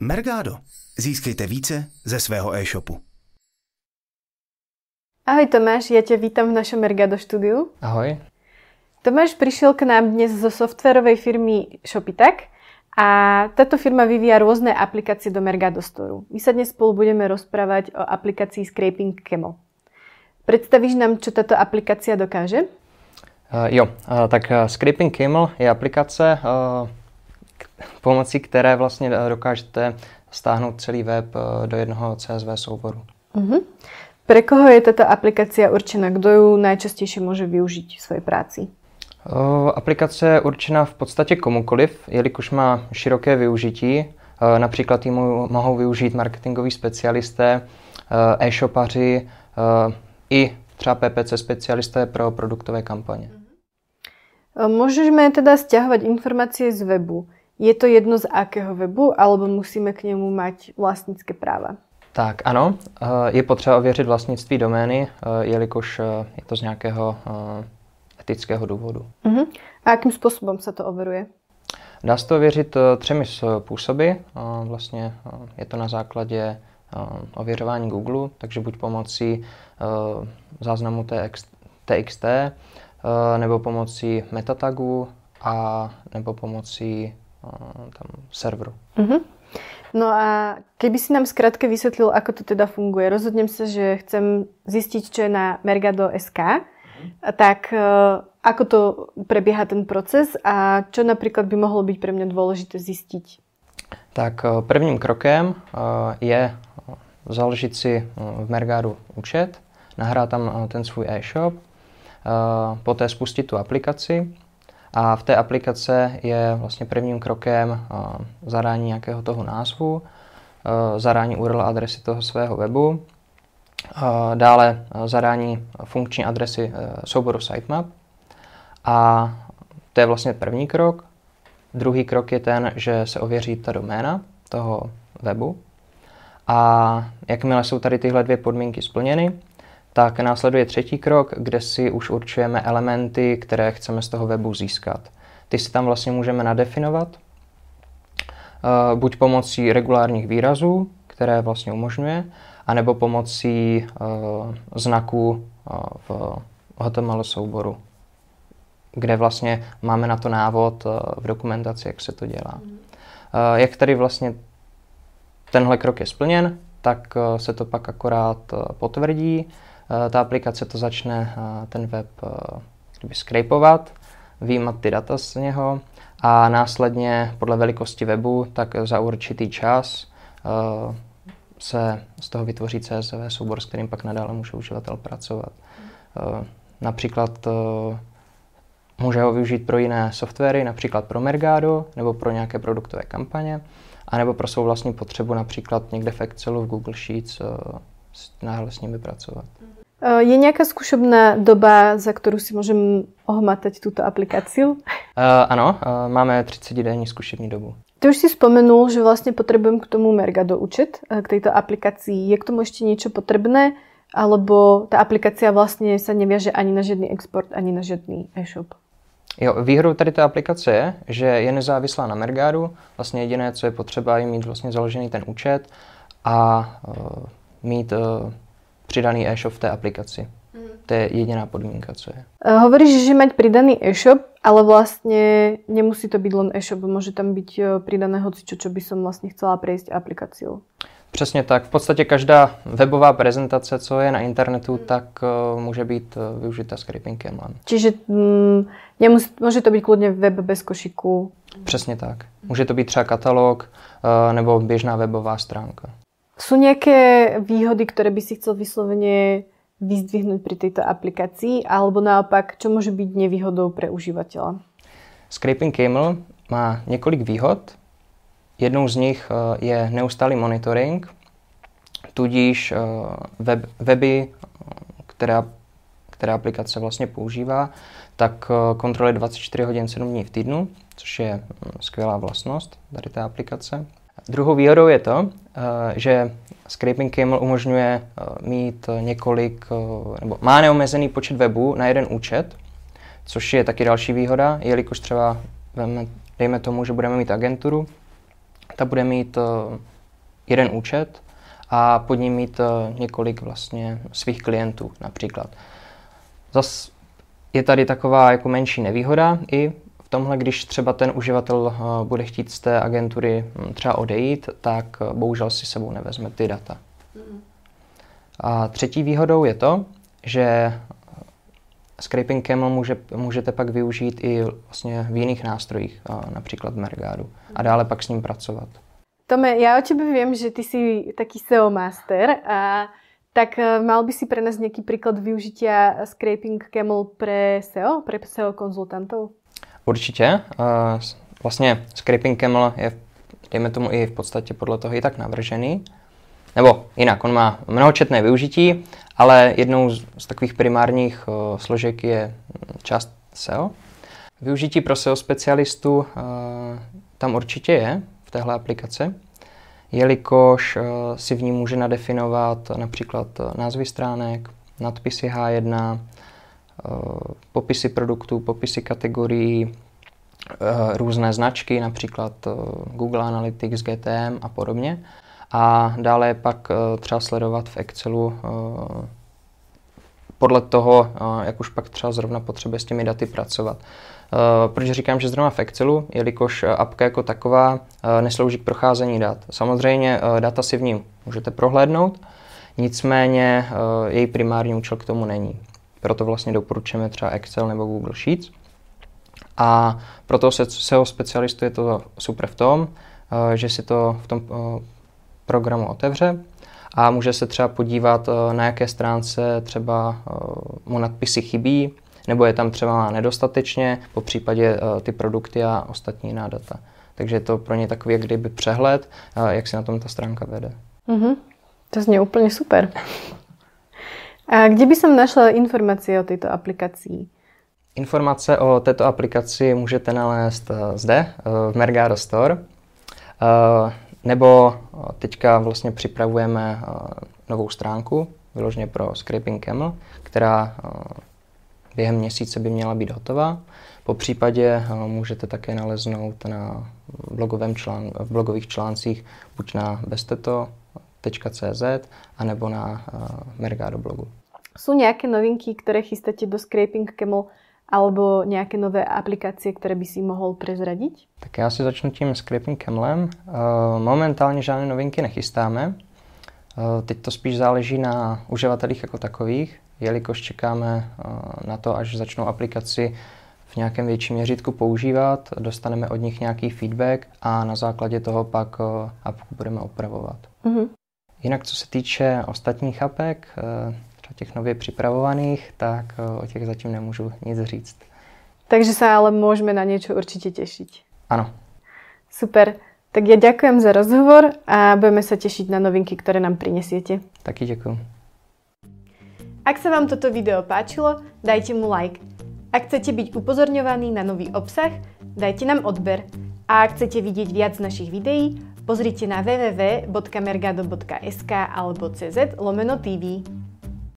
Mergado. Získejte více ze svého e-shopu. Ahoj Tomáš, ja ťa vítam v našom Mergado štúdiu. Ahoj. Tomáš prišiel k nám dnes zo softwarovej firmy Shopitak a táto firma vyvíja rôzne aplikácie do Mergado Store. My sa dnes spolu budeme rozprávať o aplikácii Scraping Camel. Představíš nám, co tato aplikace dokáže? Uh, jo, uh, tak uh, Scraping Camel je aplikace, uh, pomocí které vlastně dokážete stáhnout celý web uh, do jednoho CSV souboru. Uh-huh. Pre koho je tato aplikace určena? Kdo ji nejčastěji může využít v své práci? Uh, aplikace je určena v podstatě komukoliv, jelikož má široké využití. Například ji mohou využít marketingoví specialisté, e-shopaři, i třeba PPC specialisté pro produktové kampaně. Můžeme teda stiahovat informace z webu. Je to jedno z akého webu, alebo musíme k němu mať vlastnické práva? Tak ano, eh, je potřeba ověřit vlastnictví domény, eh, jelikož eh, je to z nějakého etického důvodu. Uh-huh. A jakým způsobem se to ověřuje? Dá se to ověřit třemi způsoby. Vlastně je to na základě ověřování Google, takže buď pomocí záznamu TXT, nebo pomocí metatagu a nebo pomocí tam serveru. Uh-huh. No a keby si nám zkrátke vysvětlil, ako to teda funguje. Rozhodnem se, že chcem zjistit, čo je na Mergado.sk, tak ako to prebieha ten proces a čo například by mohlo být pro mě důležité zjistit? Tak prvním krokem je založit si v Mergadu účet, nahrát tam ten svůj e-shop, poté spustit tu aplikaci a v té aplikace je vlastně prvním krokem zadání nějakého toho názvu, zadání URL adresy toho svého webu, dále zadání funkční adresy souboru sitemap a to je vlastně první krok. Druhý krok je ten, že se ověří ta doména toho webu a jakmile jsou tady tyhle dvě podmínky splněny, tak následuje třetí krok, kde si už určujeme elementy, které chceme z toho webu získat. Ty si tam vlastně můžeme nadefinovat, uh, buď pomocí regulárních výrazů, které vlastně umožňuje, anebo pomocí uh, znaků uh, v HTML souboru, kde vlastně máme na to návod v dokumentaci, jak se to dělá. Jak tady vlastně tenhle krok je splněn, tak se to pak akorát potvrdí Eh, ta aplikace to začne eh, ten web eh, kdyby scrapovat, výjímat ty data z něho a následně podle velikosti webu, tak za určitý čas se z toho vytvoří CSV soubor, s kterým pak nadále může uživatel pracovat. Například může ho využít pro jiné softwary, například pro Mergado nebo pro nějaké produktové kampaně, anebo pro svou vlastní potřebu, například někde v Excelu, v Google Sheets, náhle s nimi pracovat. Eh, je nějaká zkušebná doba, za kterou si můžeme ohmatať tuto aplikaci? Uh, ano, uh, máme 30-denní zkušební dobu. Ty už si vzpomenul, že vlastně potřebujeme k tomu Mergado účet, k této aplikaci. Je k tomu ještě něco potřebné? Alebo ta aplikace vlastně se nevěže ani na žádný export, ani na žádný e-shop? Jo, výhodou tady té aplikace je, že je nezávislá na Mergadu. Vlastně jediné, co je potřeba, je mít vlastně založený ten účet a uh, mít uh, přidaný e-shop v té aplikaci. Mm. To je jediná podmínka, co je. Uh, hovoríš, že mať pridaný e-shop, ale vlastně nemusí to být len e-shop, může tam být e, pridané hocičo, čo by som vlastně chcela prejsť aplikací. Přesně tak. V podstatě každá webová prezentace, co je na internetu, mm. tak uh, může být uh, využita scrapingem. Čiže mm, nemusí, může to být kludně web bez košiku? Přesně tak. Může to být třeba katalog uh, nebo běžná webová stránka. Sú nejaké výhody, ktoré by si chcel vyslovene vyzdvihnúť pri tejto aplikácii, alebo naopak, čo môže byť nevýhodou pre užívateľa? Scraping Camel má několik výhod. Jednou z nich eh, je neustálý monitoring, tudíž eh, web, weby, která, která aplikace vlastně používá, tak kontroluje 24 hodin 7 dní v týdnu, což je hm, skvělá vlastnost tady té aplikace. Druhou výhodou je to, eh, že Scraping Camel umožňuje eh, mít několik, eh, nebo má neomezený počet webů na jeden účet, což je taky další výhoda, jelikož třeba dejme tomu, že budeme mít agenturu, ta bude mít jeden účet a pod ním mít několik vlastně svých klientů například. Zas je tady taková jako menší nevýhoda i tomhle, když třeba ten uživatel bude chtít z té agentury hm, třeba odejít, tak bohužel si sebou nevezme ty data. A třetí výhodou je to, že Scraping Camel může, můžete pak využít i vlastně v jiných nástrojích, například v Mergádu, a dále pak s ním pracovat. Tome, já o tebe vím, že ty jsi taký SEO master a tak mal by si pre nás nějaký příklad využitia Scraping Camel pre SEO, pre SEO konzultantů? Určitě. Vlastně Scraping Camel je, dejme tomu, i v podstatě podle toho i tak navržený. Nebo jinak, on má mnohočetné využití, ale jednou z, z takových primárních uh, složek je část SEO. Využití pro SEO specialistů uh, tam určitě je v téhle aplikaci, jelikož uh, si v ní může nadefinovat například názvy stránek, nadpisy H1, popisy produktů, popisy kategorií, různé značky, například Google Analytics, GTM a podobně a dále pak eh, třeba sledovat v Excelu eh, podle toho, eh, jak už pak třeba zrovna potřebuje s těmi daty pracovat. Proč říkám, že zrovna v Excelu, jelikož apka jako taková neslouží k procházení dat. Samozřejmě data si v ní můžete prohlédnout, nicméně její primární účel k tomu není. Proto vlastně doporučujeme třeba Excel nebo Google Sheets. A proto se SEO specialistu je to super v tom, že si to v tom programu otevře a může se třeba podívat, eh, na jaké stránce třeba eh, mu nadpisy chybí, nebo je tam třeba nedostatečně, po případě eh, ty produkty a ostatní jiná data. Takže je to pro ně takový jak kdyby přehled, jak se na tom ta stránka vede. Mm-hmm. To zní úplně super. A kde by som našla informace o této aplikaci? Informace o této aplikaci můžete nalézt zde, v Mergado Store. Nebo eh, teďka vlastně připravujeme eh, novou stránku, vyloženě pro Scraping Camel, která eh, během měsíce by měla být hotová. Po případě můžete také naleznout na blogovém člán, v blogových článcích buď na besteto.cz anebo na Mergado blogu. Jsou nějaké novinky, které chystáte do Scraping Camel alebo nějaké nové aplikace, které by si mohl prezradit? Tak já si začnu tím Scraping Camlem. Eh, momentálně žádné novinky nechystáme. Eh, teď to spíš záleží na uživatelích jako takových, jelikož čekáme eh, na to, až začnou aplikaci v nějakém větším měřítku používat, dostaneme od nich nějaký feedback a na základě toho pak apku budeme opravovat. Mm-hmm. Jinak co se týče ostatních apek, třeba těch nově připravovaných, tak eh, o těch zatím nemůžu nic říct. Takže se ale můžeme na něco určitě těšit. Ano. Super. Tak já děkuji za rozhovor a budeme se těšit na novinky, které nám prinesiete. Taky děkuji. Ak sa vám toto video páčilo, dajte mu like. Ak chcete byť upozorňovaní na nový obsah, dajte nám odber. A ak chcete vidieť viac našich videí, pozrite na www.mergado.sk alebo cz lomeno TV.